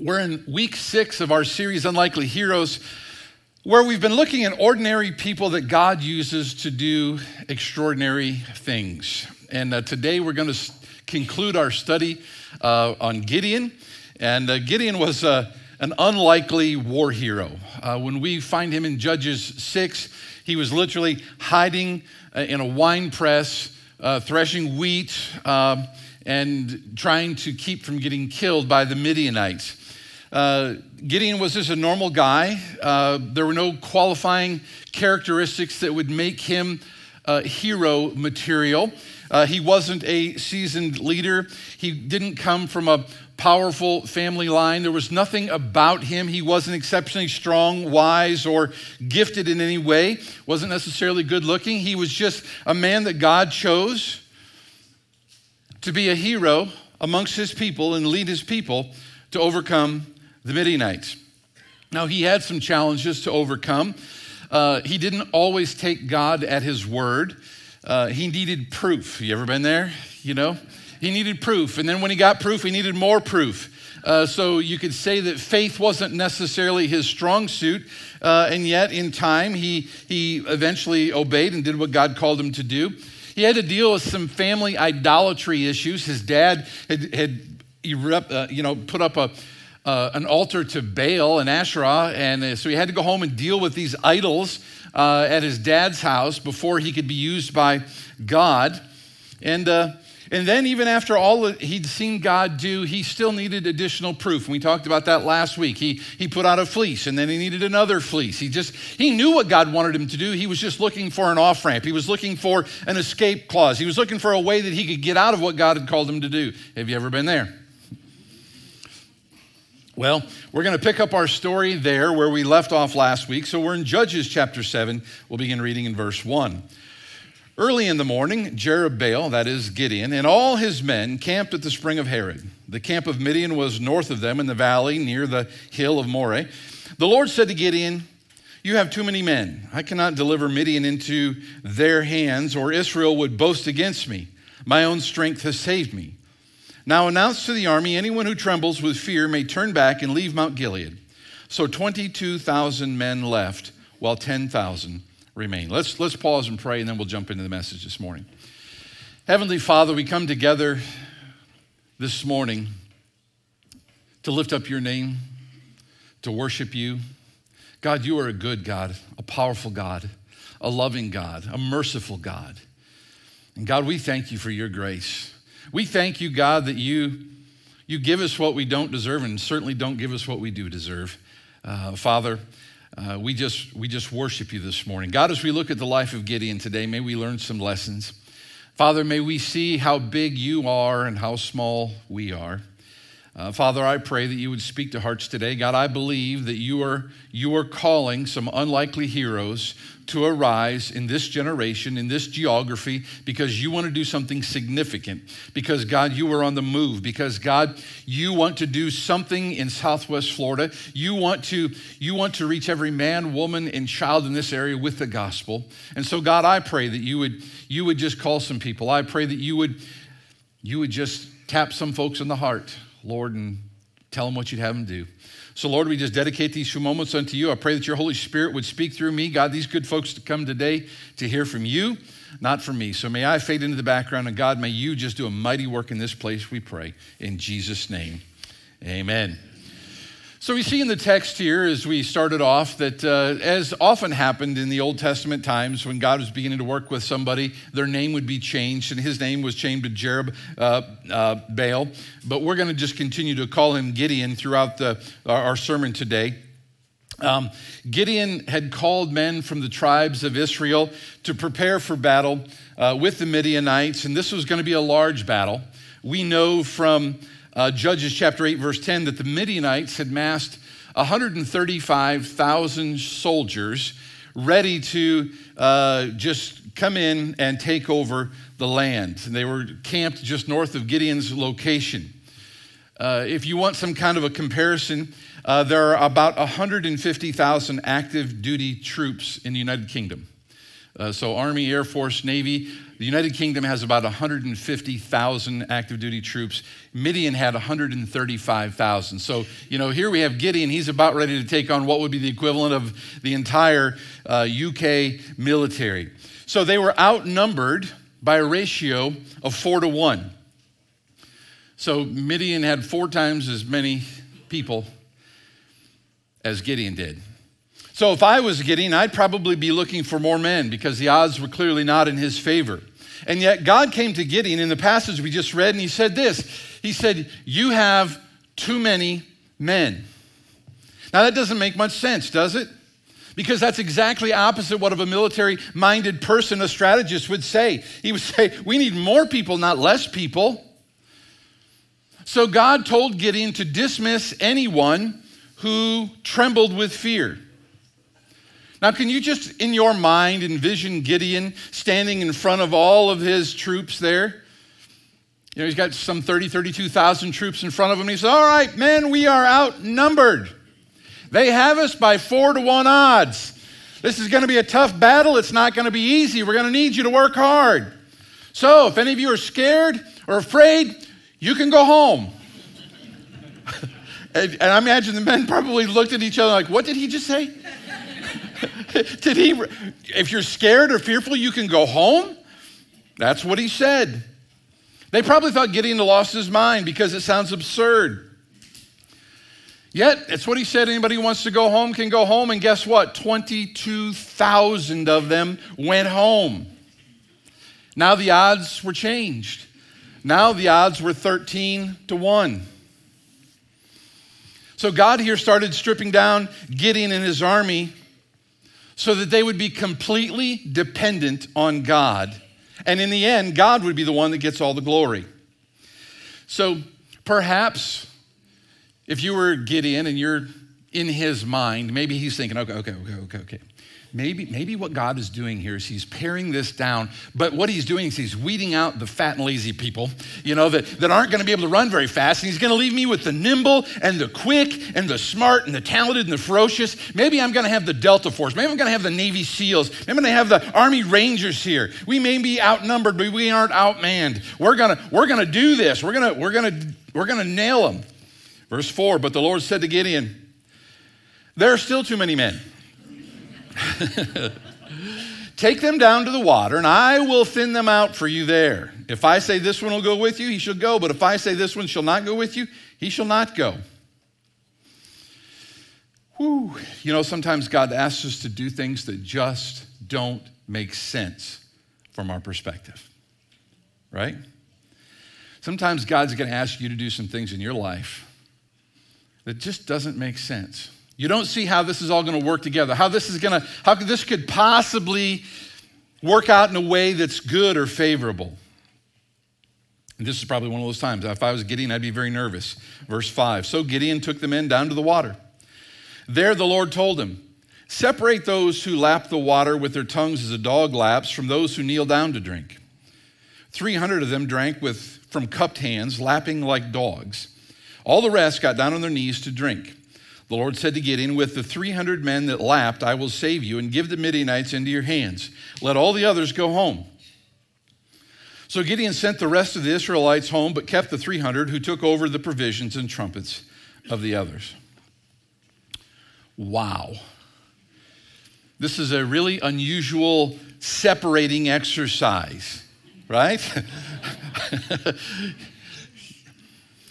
We're in week six of our series, Unlikely Heroes, where we've been looking at ordinary people that God uses to do extraordinary things. And uh, today we're going to conclude our study uh, on Gideon. And uh, Gideon was uh, an unlikely war hero. Uh, when we find him in Judges 6, he was literally hiding uh, in a wine press, threshing wheat. Um, and trying to keep from getting killed by the Midianites. Uh, Gideon was just a normal guy. Uh, there were no qualifying characteristics that would make him uh, hero material. Uh, he wasn't a seasoned leader. He didn't come from a powerful family line. There was nothing about him. He wasn't exceptionally strong, wise, or gifted in any way. wasn't necessarily good looking. He was just a man that God chose to be a hero amongst his people and lead his people to overcome the Midianites. Now, he had some challenges to overcome. Uh, he didn't always take God at his word. Uh, he needed proof. You ever been there? You know? He needed proof. And then when he got proof, he needed more proof. Uh, so you could say that faith wasn't necessarily his strong suit. Uh, and yet, in time, he, he eventually obeyed and did what God called him to do. He had to deal with some family idolatry issues. His dad had, had erupt, uh, you know, put up a, uh, an altar to Baal and Asherah, and uh, so he had to go home and deal with these idols uh, at his dad's house before he could be used by God. And uh, and then, even after all he'd seen God do, he still needed additional proof. And we talked about that last week. He, he put out a fleece and then he needed another fleece. He just, he knew what God wanted him to do. He was just looking for an off ramp. He was looking for an escape clause. He was looking for a way that he could get out of what God had called him to do. Have you ever been there? Well, we're going to pick up our story there where we left off last week. So we're in Judges chapter 7. We'll begin reading in verse 1. Early in the morning, Jerubbaal, that is Gideon, and all his men camped at the spring of Harod. The camp of Midian was north of them in the valley near the hill of Moreh. The Lord said to Gideon, You have too many men. I cannot deliver Midian into their hands, or Israel would boast against me. My own strength has saved me. Now announce to the army anyone who trembles with fear may turn back and leave Mount Gilead. So 22,000 men left, while 10,000 remain. Let's, let's pause and pray, and then we'll jump into the message this morning. Heavenly Father, we come together this morning to lift up your name, to worship you. God, you are a good God, a powerful God, a loving God, a merciful God. And God, we thank you for your grace. We thank you, God, that you, you give us what we don't deserve and certainly don't give us what we do deserve. Uh, Father, uh, we, just, we just worship you this morning. God, as we look at the life of Gideon today, may we learn some lessons. Father, may we see how big you are and how small we are. Uh, Father, I pray that you would speak to hearts today. God, I believe that you are, you are calling some unlikely heroes to arise in this generation, in this geography, because you want to do something significant. Because, God, you are on the move. Because, God, you want to do something in Southwest Florida. You want to, you want to reach every man, woman, and child in this area with the gospel. And so, God, I pray that you would, you would just call some people. I pray that you would, you would just tap some folks in the heart. Lord, and tell them what you'd have them do. So, Lord, we just dedicate these few moments unto you. I pray that your Holy Spirit would speak through me. God, these good folks to come today to hear from you, not from me. So, may I fade into the background, and God, may you just do a mighty work in this place, we pray. In Jesus' name, amen. So we see in the text here, as we started off, that uh, as often happened in the Old Testament times when God was beginning to work with somebody, their name would be changed, and his name was changed to Jerub uh, uh, Baal. But we're going to just continue to call him Gideon throughout the, our, our sermon today. Um, Gideon had called men from the tribes of Israel to prepare for battle uh, with the Midianites, and this was going to be a large battle. We know from uh, Judges chapter 8, verse 10, that the Midianites had massed 135,000 soldiers ready to uh, just come in and take over the land. And they were camped just north of Gideon's location. Uh, if you want some kind of a comparison, uh, there are about 150,000 active duty troops in the United Kingdom. Uh, so, Army, Air Force, Navy, The United Kingdom has about 150,000 active duty troops. Midian had 135,000. So, you know, here we have Gideon. He's about ready to take on what would be the equivalent of the entire uh, UK military. So they were outnumbered by a ratio of four to one. So Midian had four times as many people as Gideon did. So if I was Gideon, I'd probably be looking for more men because the odds were clearly not in his favor. And yet God came to Gideon in the passage we just read, and he said this He said, You have too many men. Now that doesn't make much sense, does it? Because that's exactly opposite what of a military minded person, a strategist would say. He would say, We need more people, not less people. So God told Gideon to dismiss anyone who trembled with fear. Now, can you just in your mind envision Gideon standing in front of all of his troops there? You know, he's got some 30, 32,000 troops in front of him. He says, All right, men, we are outnumbered. They have us by four to one odds. This is going to be a tough battle. It's not going to be easy. We're going to need you to work hard. So, if any of you are scared or afraid, you can go home. and, and I imagine the men probably looked at each other like, What did he just say? Did he? If you're scared or fearful, you can go home? That's what he said. They probably thought Gideon lost his mind because it sounds absurd. Yet, it's what he said. Anybody who wants to go home can go home. And guess what? 22,000 of them went home. Now the odds were changed. Now the odds were 13 to 1. So God here started stripping down Gideon and his army so that they would be completely dependent on God. And in the end, God would be the one that gets all the glory. So perhaps if you were Gideon and you're in his mind, maybe he's thinking, okay, okay, okay, okay, okay. Maybe, maybe what God is doing here is he's paring this down, but what he's doing is he's weeding out the fat and lazy people, you know, that, that aren't going to be able to run very fast. And he's going to leave me with the nimble and the quick and the smart and the talented and the ferocious. Maybe I'm going to have the Delta Force. Maybe I'm going to have the Navy SEALs. Maybe I'm going to have the Army Rangers here. We may be outnumbered, but we aren't outmanned. We're going to, we're going to do this. We're going to, we're going to, we're going to nail them. Verse 4 But the Lord said to Gideon, There are still too many men. Take them down to the water, and I will thin them out for you there. If I say this one will go with you, he shall go. But if I say this one shall not go with you, he shall not go. Whew. You know, sometimes God asks us to do things that just don't make sense from our perspective, right? Sometimes God's going to ask you to do some things in your life that just doesn't make sense. You don't see how this is all going to work together, how this is going to, how this could possibly work out in a way that's good or favorable. And this is probably one of those times. If I was Gideon, I'd be very nervous. Verse 5 So Gideon took the men down to the water. There the Lord told him, Separate those who lap the water with their tongues as a dog laps from those who kneel down to drink. 300 of them drank with, from cupped hands, lapping like dogs. All the rest got down on their knees to drink. The Lord said to Gideon, With the 300 men that lapped, I will save you and give the Midianites into your hands. Let all the others go home. So Gideon sent the rest of the Israelites home, but kept the 300 who took over the provisions and trumpets of the others. Wow. This is a really unusual separating exercise, right?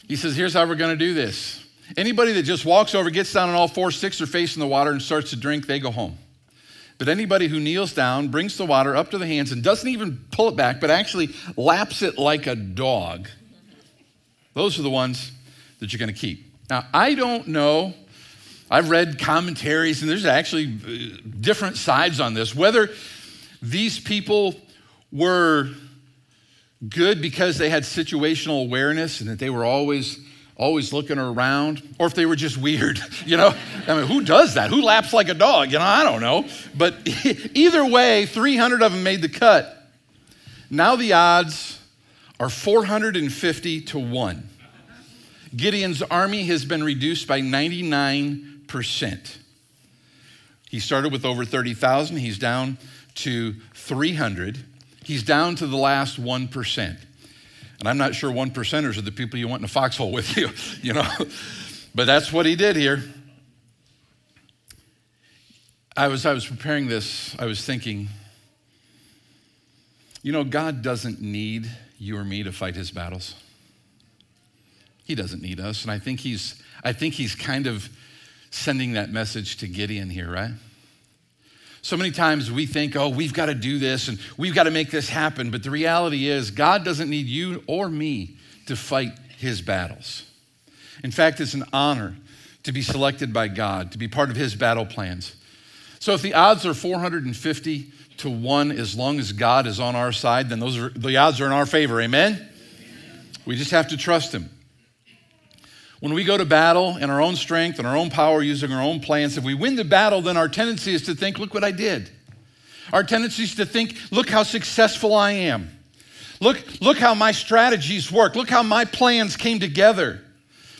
he says, Here's how we're going to do this. Anybody that just walks over, gets down on all four, sticks their face in the water, and starts to drink, they go home. But anybody who kneels down, brings the water up to the hands, and doesn't even pull it back, but actually laps it like a dog, those are the ones that you're going to keep. Now, I don't know. I've read commentaries, and there's actually uh, different sides on this. Whether these people were good because they had situational awareness and that they were always always looking around, or if they were just weird, you know? I mean, who does that? Who laps like a dog? You know, I don't know. But either way, 300 of them made the cut. Now the odds are 450 to 1. Gideon's army has been reduced by 99%. He started with over 30,000, he's down to 300. He's down to the last 1%. And I'm not sure one percenters are the people you want in a foxhole with you, you know. but that's what he did here. I was, I was preparing this, I was thinking, you know, God doesn't need you or me to fight his battles. He doesn't need us. And I think he's, I think he's kind of sending that message to Gideon here, right? So many times we think, oh, we've got to do this and we've got to make this happen. But the reality is, God doesn't need you or me to fight his battles. In fact, it's an honor to be selected by God, to be part of his battle plans. So if the odds are 450 to 1, as long as God is on our side, then those are, the odds are in our favor. Amen? We just have to trust him. When we go to battle in our own strength and our own power, using our own plans, if we win the battle, then our tendency is to think, look what I did. Our tendency is to think, look how successful I am. Look, look how my strategies work. Look how my plans came together.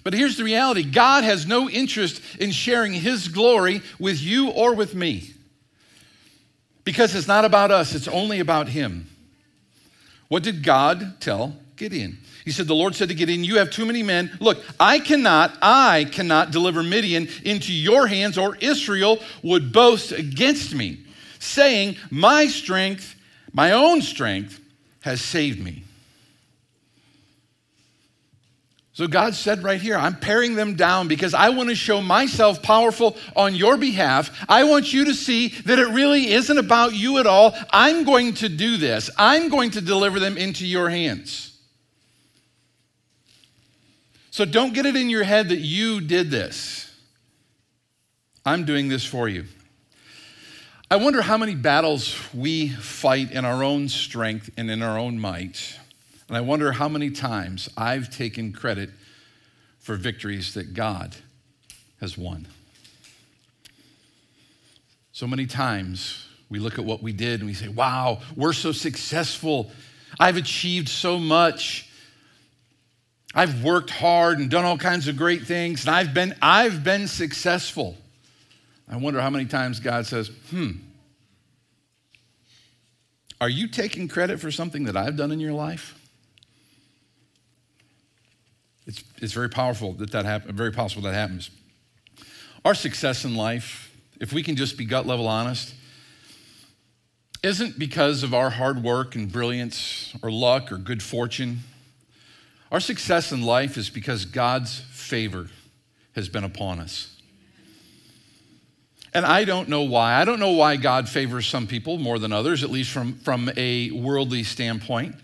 But here's the reality God has no interest in sharing his glory with you or with me. Because it's not about us, it's only about him. What did God tell Gideon? He said, The Lord said to Gideon, You have too many men. Look, I cannot, I cannot deliver Midian into your hands, or Israel would boast against me, saying, My strength, my own strength, has saved me. So God said right here, I'm paring them down because I want to show myself powerful on your behalf. I want you to see that it really isn't about you at all. I'm going to do this, I'm going to deliver them into your hands. So don't get it in your head that you did this. I'm doing this for you. I wonder how many battles we fight in our own strength and in our own might. And I wonder how many times I've taken credit for victories that God has won. So many times we look at what we did and we say, wow, we're so successful. I've achieved so much. I've worked hard and done all kinds of great things, and I've been, I've been successful. I wonder how many times God says, hmm, are you taking credit for something that I've done in your life? It's, it's very powerful that that happens, very possible that happens. Our success in life, if we can just be gut level honest, isn't because of our hard work and brilliance or luck or good fortune. Our success in life is because God's favor has been upon us. And I don't know why. I don't know why God favors some people more than others, at least from, from a worldly standpoint.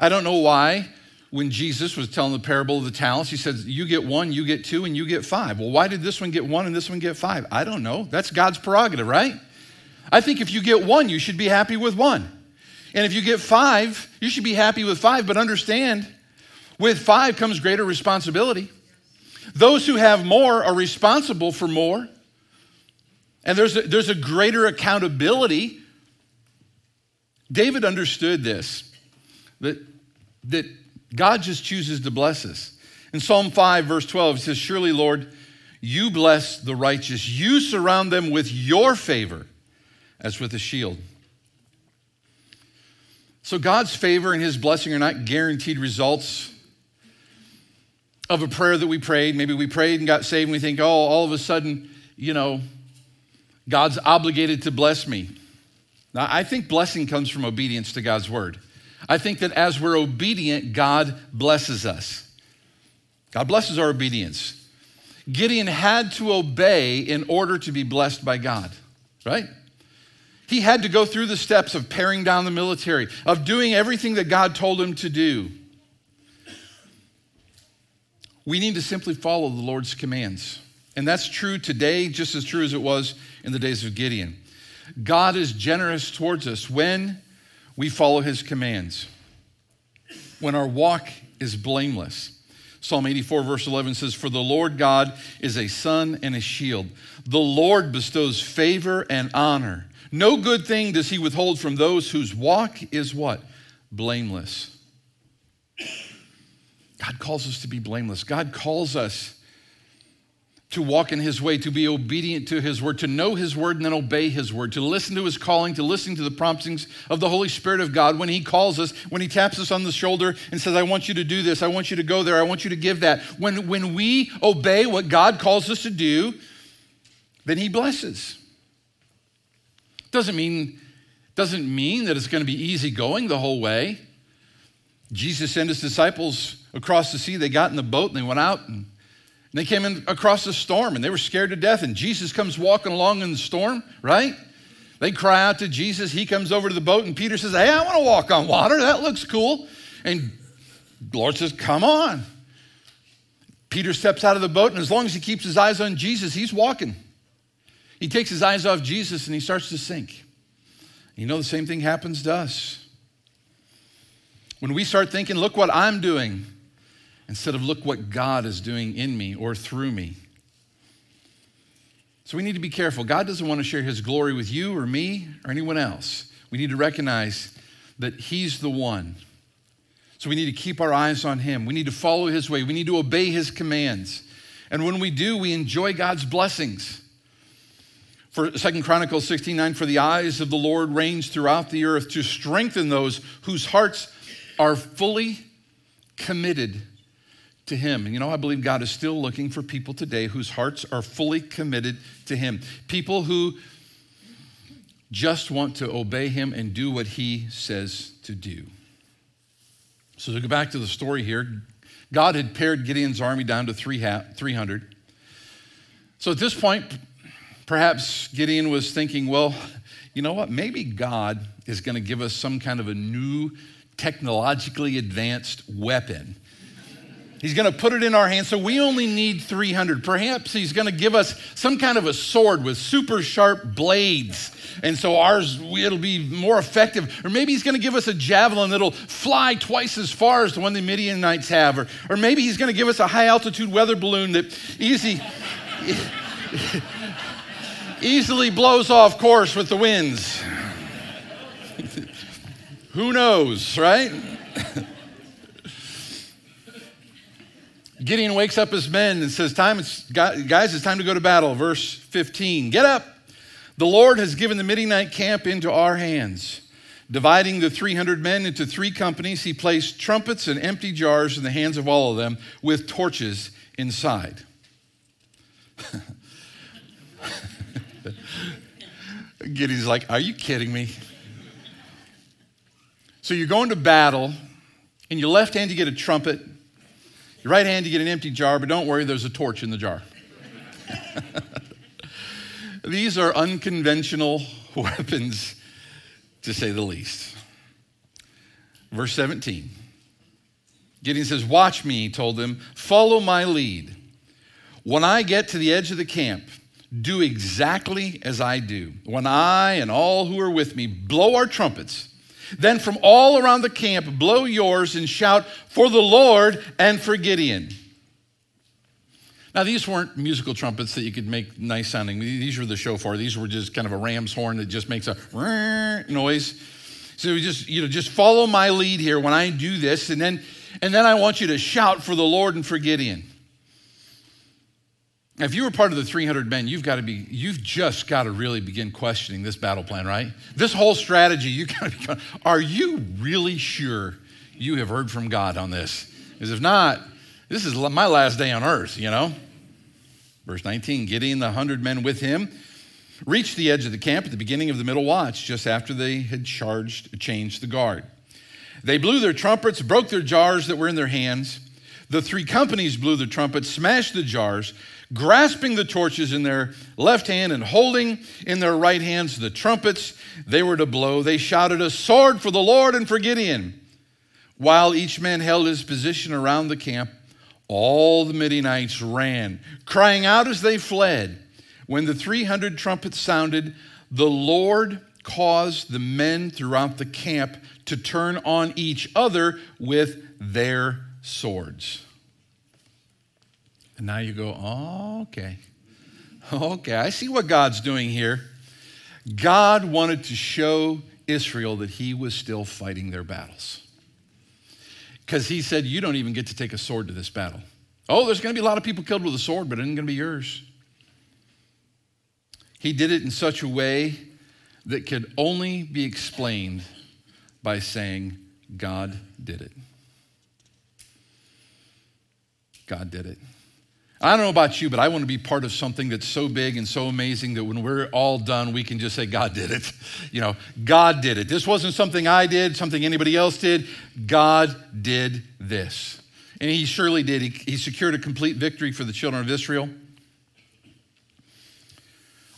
I don't know why when Jesus was telling the parable of the talents, he said, You get one, you get two, and you get five. Well, why did this one get one and this one get five? I don't know. That's God's prerogative, right? I think if you get one, you should be happy with one. And if you get five, you should be happy with five, but understand with five comes greater responsibility. Those who have more are responsible for more. And there's a, there's a greater accountability. David understood this that, that God just chooses to bless us. In Psalm 5, verse 12, it says, Surely, Lord, you bless the righteous. You surround them with your favor as with a shield. So, God's favor and his blessing are not guaranteed results of a prayer that we prayed. Maybe we prayed and got saved and we think, oh, all of a sudden, you know, God's obligated to bless me. Now, I think blessing comes from obedience to God's word. I think that as we're obedient, God blesses us. God blesses our obedience. Gideon had to obey in order to be blessed by God, right? He had to go through the steps of paring down the military, of doing everything that God told him to do. We need to simply follow the Lord's commands. And that's true today, just as true as it was in the days of Gideon. God is generous towards us when we follow his commands, when our walk is blameless. Psalm 84, verse 11 says, For the Lord God is a sun and a shield. The Lord bestows favor and honor. No good thing does he withhold from those whose walk is what? Blameless. God calls us to be blameless. God calls us to walk in his way, to be obedient to his word, to know his word and then obey his word, to listen to his calling, to listen to the promptings of the Holy Spirit of God when he calls us, when he taps us on the shoulder and says, I want you to do this, I want you to go there, I want you to give that. When, when we obey what God calls us to do, then he blesses. Doesn't mean, doesn't mean that it's going to be easy going the whole way. Jesus sent his disciples across the sea. They got in the boat and they went out and they came in across the storm and they were scared to death. And Jesus comes walking along in the storm, right? They cry out to Jesus. He comes over to the boat and Peter says, Hey, I want to walk on water. That looks cool. And the Lord says, Come on. Peter steps out of the boat, and as long as he keeps his eyes on Jesus, he's walking. He takes his eyes off Jesus and he starts to sink. You know, the same thing happens to us. When we start thinking, look what I'm doing, instead of look what God is doing in me or through me. So we need to be careful. God doesn't want to share his glory with you or me or anyone else. We need to recognize that he's the one. So we need to keep our eyes on him. We need to follow his way. We need to obey his commands. And when we do, we enjoy God's blessings. For Second Chronicles 16:9, for the eyes of the Lord range throughout the earth to strengthen those whose hearts are fully committed to Him. And you know, I believe God is still looking for people today whose hearts are fully committed to Him. People who just want to obey Him and do what He says to do. So to go back to the story here, God had pared Gideon's army down to 300. So at this point, perhaps Gideon was thinking, well, you know what? Maybe God is going to give us some kind of a new technologically advanced weapon He's going to put it in our hands. So we only need 300. Perhaps he's going to give us some kind of a sword with super sharp blades. And so ours, it'll be more effective. Or maybe he's going to give us a javelin that'll fly twice as far as the one the Midianites have. Or, or maybe he's going to give us a high altitude weather balloon that easy, easily blows off course with the winds. Who knows, right? Gideon wakes up his men and says, Time, guys, it's time to go to battle. Verse 15 Get up. The Lord has given the Midianite camp into our hands. Dividing the 300 men into three companies, he placed trumpets and empty jars in the hands of all of them with torches inside. Gideon's like, Are you kidding me? So you're going to battle, in your left hand, you get a trumpet. Your right hand, you get an empty jar, but don't worry, there's a torch in the jar. These are unconventional weapons, to say the least. Verse 17 Gideon says, Watch me, he told them, follow my lead. When I get to the edge of the camp, do exactly as I do. When I and all who are with me blow our trumpets, then from all around the camp, blow yours and shout for the Lord and for Gideon. Now, these weren't musical trumpets that you could make nice sounding. These were the shofar. These were just kind of a ram's horn that just makes a noise. So just, you know, just follow my lead here when I do this, and then, and then I want you to shout for the Lord and for Gideon. If you were part of the 300 men, you've got to be, you've just got to really begin questioning this battle plan, right? This whole strategy, you got to be, are you really sure you have heard from God on this? Because if not, this is my last day on earth, you know? Verse 19 Gideon, the 100 men with him, reached the edge of the camp at the beginning of the middle watch, just after they had charged, changed the guard. They blew their trumpets, broke their jars that were in their hands. The three companies blew the trumpets, smashed the jars, grasping the torches in their left hand and holding in their right hands the trumpets they were to blow. They shouted, A sword for the Lord and for Gideon. While each man held his position around the camp, all the Midianites ran, crying out as they fled. When the 300 trumpets sounded, the Lord caused the men throughout the camp to turn on each other with their swords. And now you go, oh, okay. Okay, I see what God's doing here. God wanted to show Israel that he was still fighting their battles. Because he said, You don't even get to take a sword to this battle. Oh, there's going to be a lot of people killed with a sword, but it isn't going to be yours. He did it in such a way that could only be explained by saying, God did it. God did it. I don't know about you, but I want to be part of something that's so big and so amazing that when we're all done, we can just say, God did it. You know, God did it. This wasn't something I did, something anybody else did. God did this. And he surely did. He, he secured a complete victory for the children of Israel.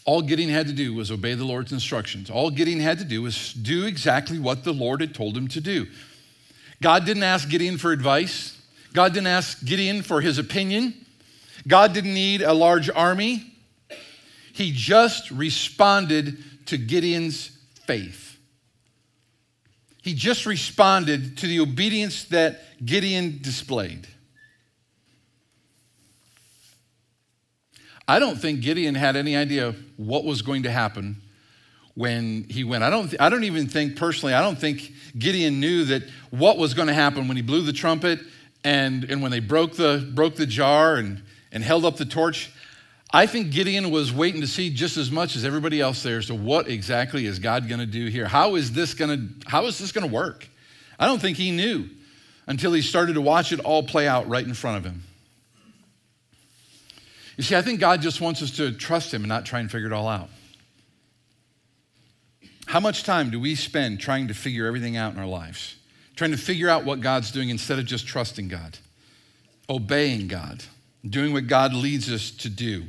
All Gideon had to do was obey the Lord's instructions. All Gideon had to do was do exactly what the Lord had told him to do. God didn't ask Gideon for advice, God didn't ask Gideon for his opinion. God didn't need a large army. He just responded to Gideon's faith. He just responded to the obedience that Gideon displayed. I don't think Gideon had any idea what was going to happen when he went. I don't, I don't even think, personally, I don't think Gideon knew that what was going to happen when he blew the trumpet and, and when they broke the, broke the jar and, and held up the torch. I think Gideon was waiting to see just as much as everybody else there as to what exactly is God going to do here? How is this going to, how is this going to work? I don't think he knew until he started to watch it all play out right in front of him. You see, I think God just wants us to trust Him and not try and figure it all out. How much time do we spend trying to figure everything out in our lives? Trying to figure out what God's doing instead of just trusting God, obeying God, doing what God leads us to do.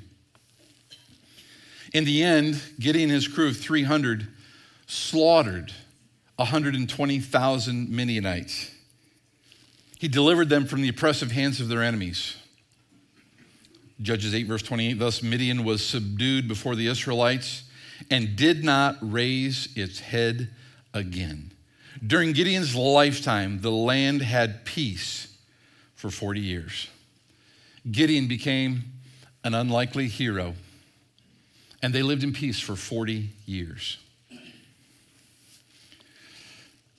In the end, Gideon and his crew of 300 slaughtered 120,000 Midianites. He delivered them from the oppressive hands of their enemies. Judges 8, verse 28 Thus Midian was subdued before the Israelites and did not raise its head again. During Gideon's lifetime, the land had peace for 40 years. Gideon became an unlikely hero, and they lived in peace for 40 years.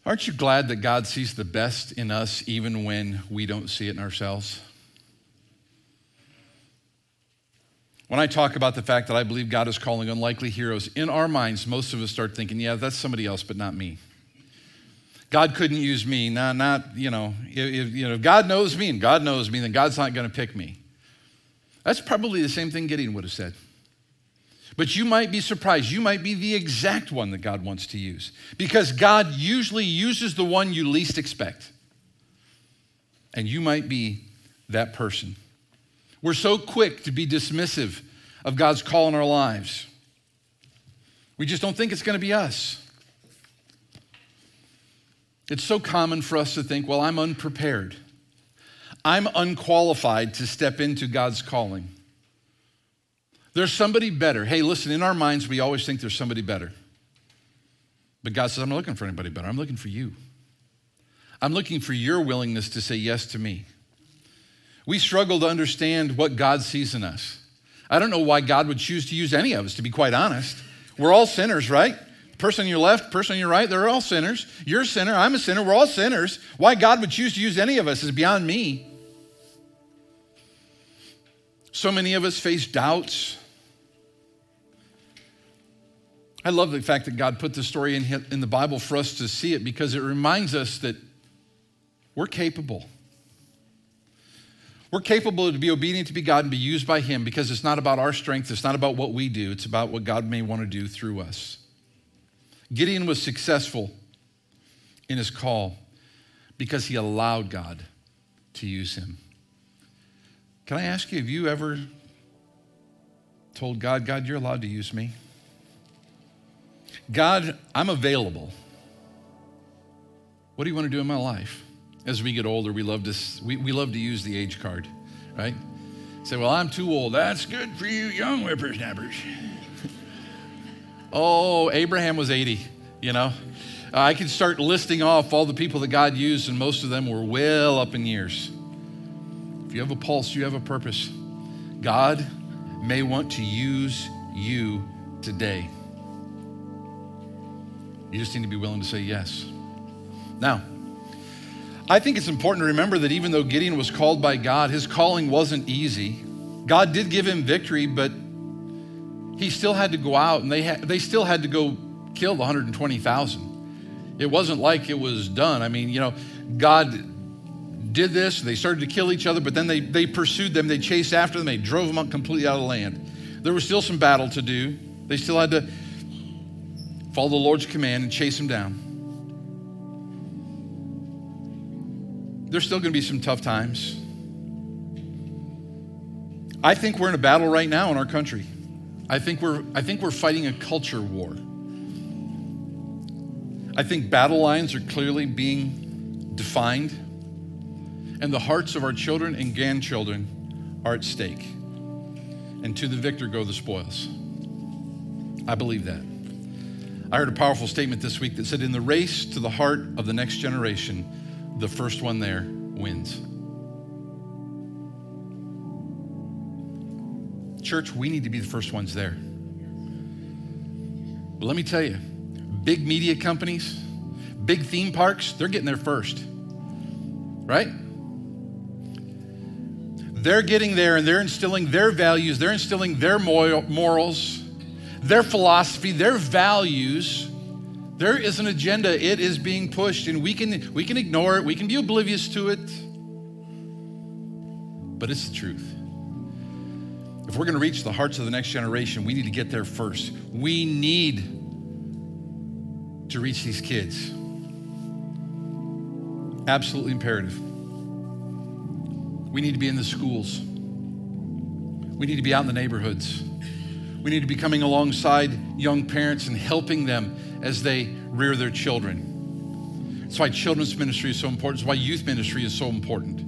Aren't you glad that God sees the best in us even when we don't see it in ourselves? When I talk about the fact that I believe God is calling unlikely heroes, in our minds, most of us start thinking, yeah, that's somebody else, but not me. God couldn't use me. Not, not you know, if, you know, if God knows me and God knows me, then God's not going to pick me. That's probably the same thing Gideon would have said. But you might be surprised. You might be the exact one that God wants to use because God usually uses the one you least expect. And you might be that person. We're so quick to be dismissive of God's call in our lives. We just don't think it's going to be us. It's so common for us to think, well, I'm unprepared. I'm unqualified to step into God's calling. There's somebody better. Hey, listen, in our minds, we always think there's somebody better. But God says, I'm not looking for anybody better. I'm looking for you. I'm looking for your willingness to say yes to me we struggle to understand what God sees in us. I don't know why God would choose to use any of us, to be quite honest. We're all sinners, right? Person on your left, person on your right, they're all sinners. You're a sinner, I'm a sinner, we're all sinners. Why God would choose to use any of us is beyond me. So many of us face doubts. I love the fact that God put the story in, in the Bible for us to see it because it reminds us that we're capable. We're capable to be obedient to be God and be used by Him because it's not about our strength, it's not about what we do, it's about what God may want to do through us. Gideon was successful in his call because he allowed God to use him. Can I ask you, have you ever told God, God, you're allowed to use me? God, I'm available. What do you want to do in my life? As we get older, we love to, we, we love to use the age card, right? Say, well, I'm too old. That's good for you young whippersnappers. Oh, Abraham was 80, you know? Uh, I could start listing off all the people that God used, and most of them were well up in years. If you have a pulse, you have a purpose. God may want to use you today. You just need to be willing to say yes. Now, I think it's important to remember that even though Gideon was called by God, his calling wasn't easy. God did give him victory, but he still had to go out and they, had, they still had to go kill the 120,000. It wasn't like it was done. I mean, you know, God did this, they started to kill each other, but then they, they pursued them, they chased after them, they drove them up completely out of the land. There was still some battle to do. They still had to follow the Lord's command and chase them down. There's still going to be some tough times. I think we're in a battle right now in our country. I think we're, I think we're fighting a culture war. I think battle lines are clearly being defined, and the hearts of our children and grandchildren are at stake. And to the victor go the spoils. I believe that. I heard a powerful statement this week that said, In the race to the heart of the next generation, the first one there wins. Church, we need to be the first ones there. But let me tell you, big media companies, big theme parks, they're getting there first. Right? They're getting there and they're instilling their values, they're instilling their morals, their philosophy, their values. There is an agenda, it is being pushed, and we can, we can ignore it, we can be oblivious to it, but it's the truth. We're going to reach the hearts of the next generation, we need to get there first. We need to reach these kids. Absolutely imperative. We need to be in the schools. We need to be out in the neighborhoods. We need to be coming alongside young parents and helping them as they rear their children. That's why children's ministry is so important. It's why youth ministry is so important.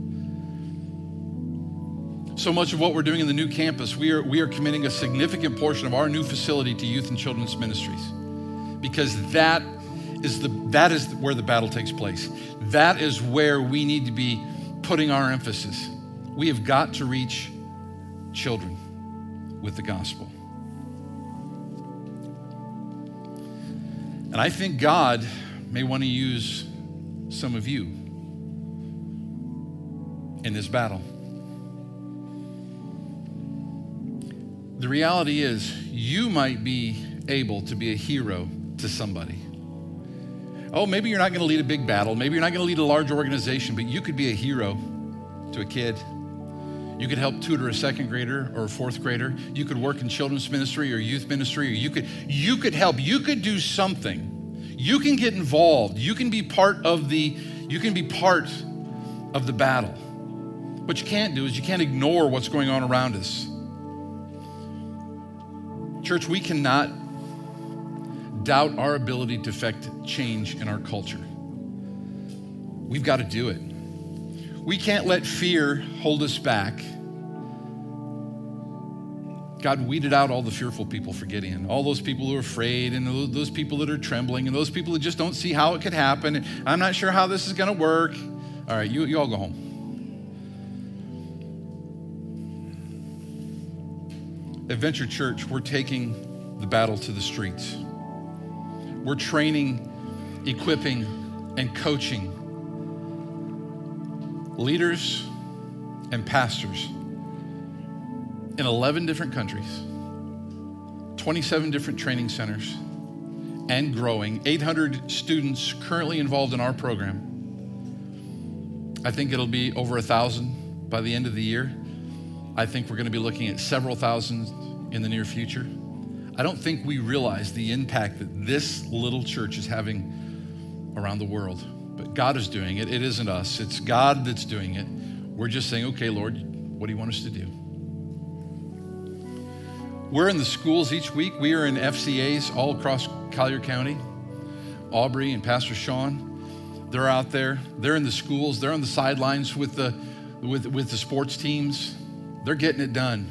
So much of what we're doing in the new campus, we are, we are committing a significant portion of our new facility to youth and children's ministries because that is, the, that is where the battle takes place. That is where we need to be putting our emphasis. We have got to reach children with the gospel. And I think God may want to use some of you in this battle. The reality is, you might be able to be a hero to somebody. Oh, maybe you're not going to lead a big battle. Maybe you're not going to lead a large organization, but you could be a hero to a kid. You could help tutor a second grader or a fourth grader. You could work in children's ministry or youth ministry, or you could you could help. You could do something. You can get involved. You can be part of the you can be part of the battle. What you can't do is you can't ignore what's going on around us. Church, we cannot doubt our ability to affect change in our culture. We've got to do it. We can't let fear hold us back. God weeded out all the fearful people for Gideon, all those people who are afraid, and those people that are trembling, and those people that just don't see how it could happen. I'm not sure how this is going to work. All right, you, you all go home. At Venture Church, we're taking the battle to the streets. We're training, equipping, and coaching leaders and pastors in 11 different countries, 27 different training centers, and growing, 800 students currently involved in our program. I think it'll be over a thousand by the end of the year. I think we're going to be looking at several thousand in the near future. I don't think we realize the impact that this little church is having around the world. But God is doing it. It isn't us, it's God that's doing it. We're just saying, okay, Lord, what do you want us to do? We're in the schools each week. We are in FCAs all across Collier County. Aubrey and Pastor Sean, they're out there. They're in the schools. They're on the sidelines with the, with, with the sports teams. They're getting it done.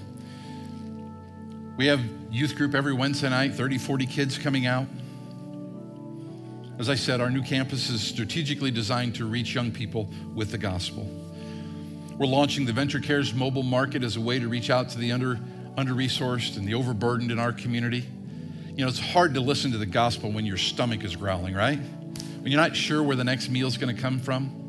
We have youth group every Wednesday night, 30, 40 kids coming out. As I said, our new campus is strategically designed to reach young people with the gospel. We're launching the Venture Cares mobile market as a way to reach out to the under, under-resourced and the overburdened in our community. You know, it's hard to listen to the gospel when your stomach is growling, right? When you're not sure where the next meal is going to come from.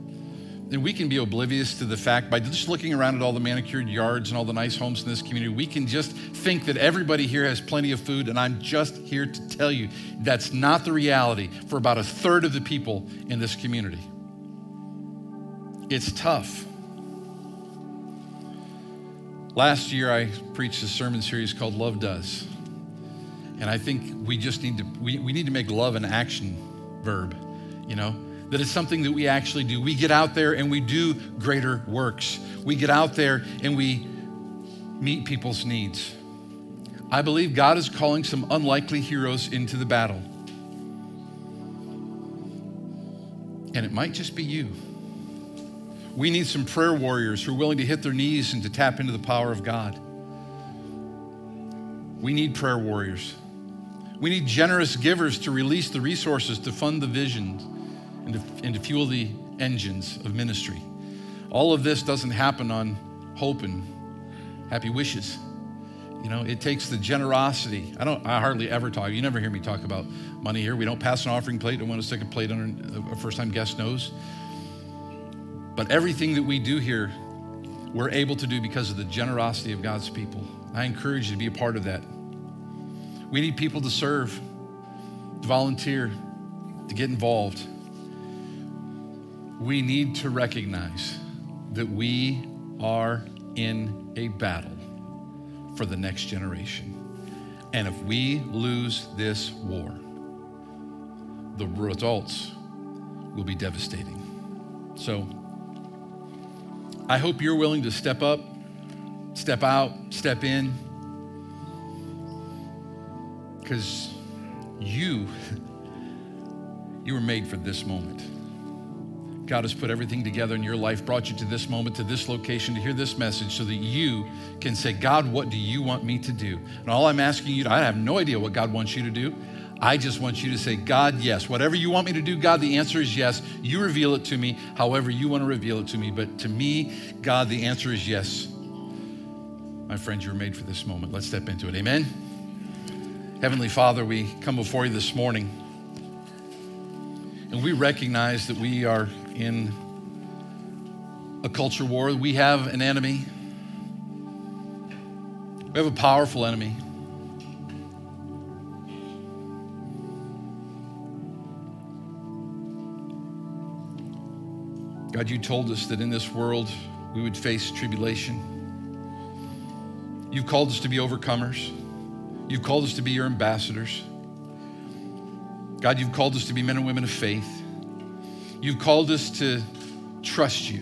And we can be oblivious to the fact by just looking around at all the manicured yards and all the nice homes in this community, we can just think that everybody here has plenty of food. And I'm just here to tell you that's not the reality for about a third of the people in this community. It's tough. Last year, I preached a sermon series called Love Does. And I think we just need to, we, we need to make love an action verb, you know? That it's something that we actually do. We get out there and we do greater works. We get out there and we meet people's needs. I believe God is calling some unlikely heroes into the battle. And it might just be you. We need some prayer warriors who are willing to hit their knees and to tap into the power of God. We need prayer warriors. We need generous givers to release the resources to fund the visions and to, and to fuel the engines of ministry. All of this doesn't happen on hope and happy wishes. You know, it takes the generosity. I don't. I hardly ever talk. You never hear me talk about money here. We don't pass an offering plate. Don't want to stick a plate on a first-time guest nose. But everything that we do here, we're able to do because of the generosity of God's people. I encourage you to be a part of that. We need people to serve, to volunteer, to get involved we need to recognize that we are in a battle for the next generation. And if we lose this war, the results will be devastating. So I hope you're willing to step up, step out, step in, because you, you were made for this moment. God has put everything together in your life, brought you to this moment, to this location, to hear this message so that you can say, God, what do you want me to do? And all I'm asking you, to, I have no idea what God wants you to do. I just want you to say, God, yes. Whatever you want me to do, God, the answer is yes. You reveal it to me however you want to reveal it to me. But to me, God, the answer is yes. My friends, you're made for this moment. Let's step into it. Amen. Heavenly Father, we come before you this morning and we recognize that we are in a culture war. We have an enemy. We have a powerful enemy. God, you told us that in this world we would face tribulation. You've called us to be overcomers. You've called us to be your ambassadors. God, you've called us to be men and women of faith. You've called us to trust you,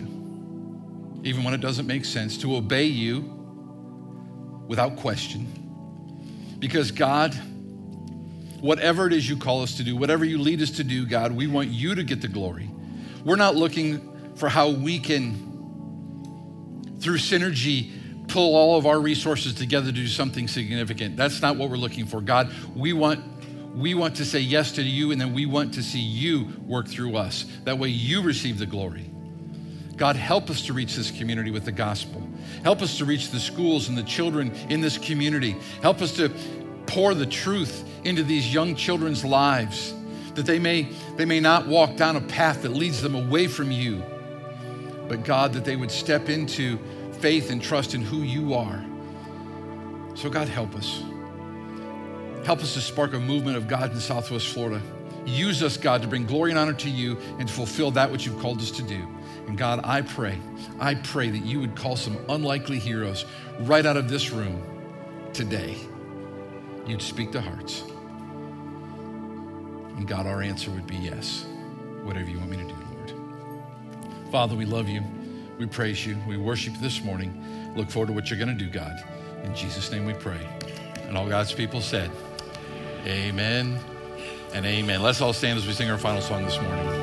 even when it doesn't make sense, to obey you without question. Because, God, whatever it is you call us to do, whatever you lead us to do, God, we want you to get the glory. We're not looking for how we can, through synergy, pull all of our resources together to do something significant. That's not what we're looking for. God, we want we want to say yes to you, and then we want to see you work through us. That way, you receive the glory. God, help us to reach this community with the gospel. Help us to reach the schools and the children in this community. Help us to pour the truth into these young children's lives that they may, they may not walk down a path that leads them away from you, but God, that they would step into faith and trust in who you are. So, God, help us. Help us to spark a movement of God in Southwest Florida. Use us, God, to bring glory and honor to you and to fulfill that which you've called us to do. And God, I pray, I pray that you would call some unlikely heroes right out of this room today. You'd speak to hearts. And God, our answer would be yes, whatever you want me to do, Lord. Father, we love you. We praise you. We worship you this morning. Look forward to what you're going to do, God. In Jesus' name we pray. And all God's people said, Amen and amen. Let's all stand as we sing our final song this morning.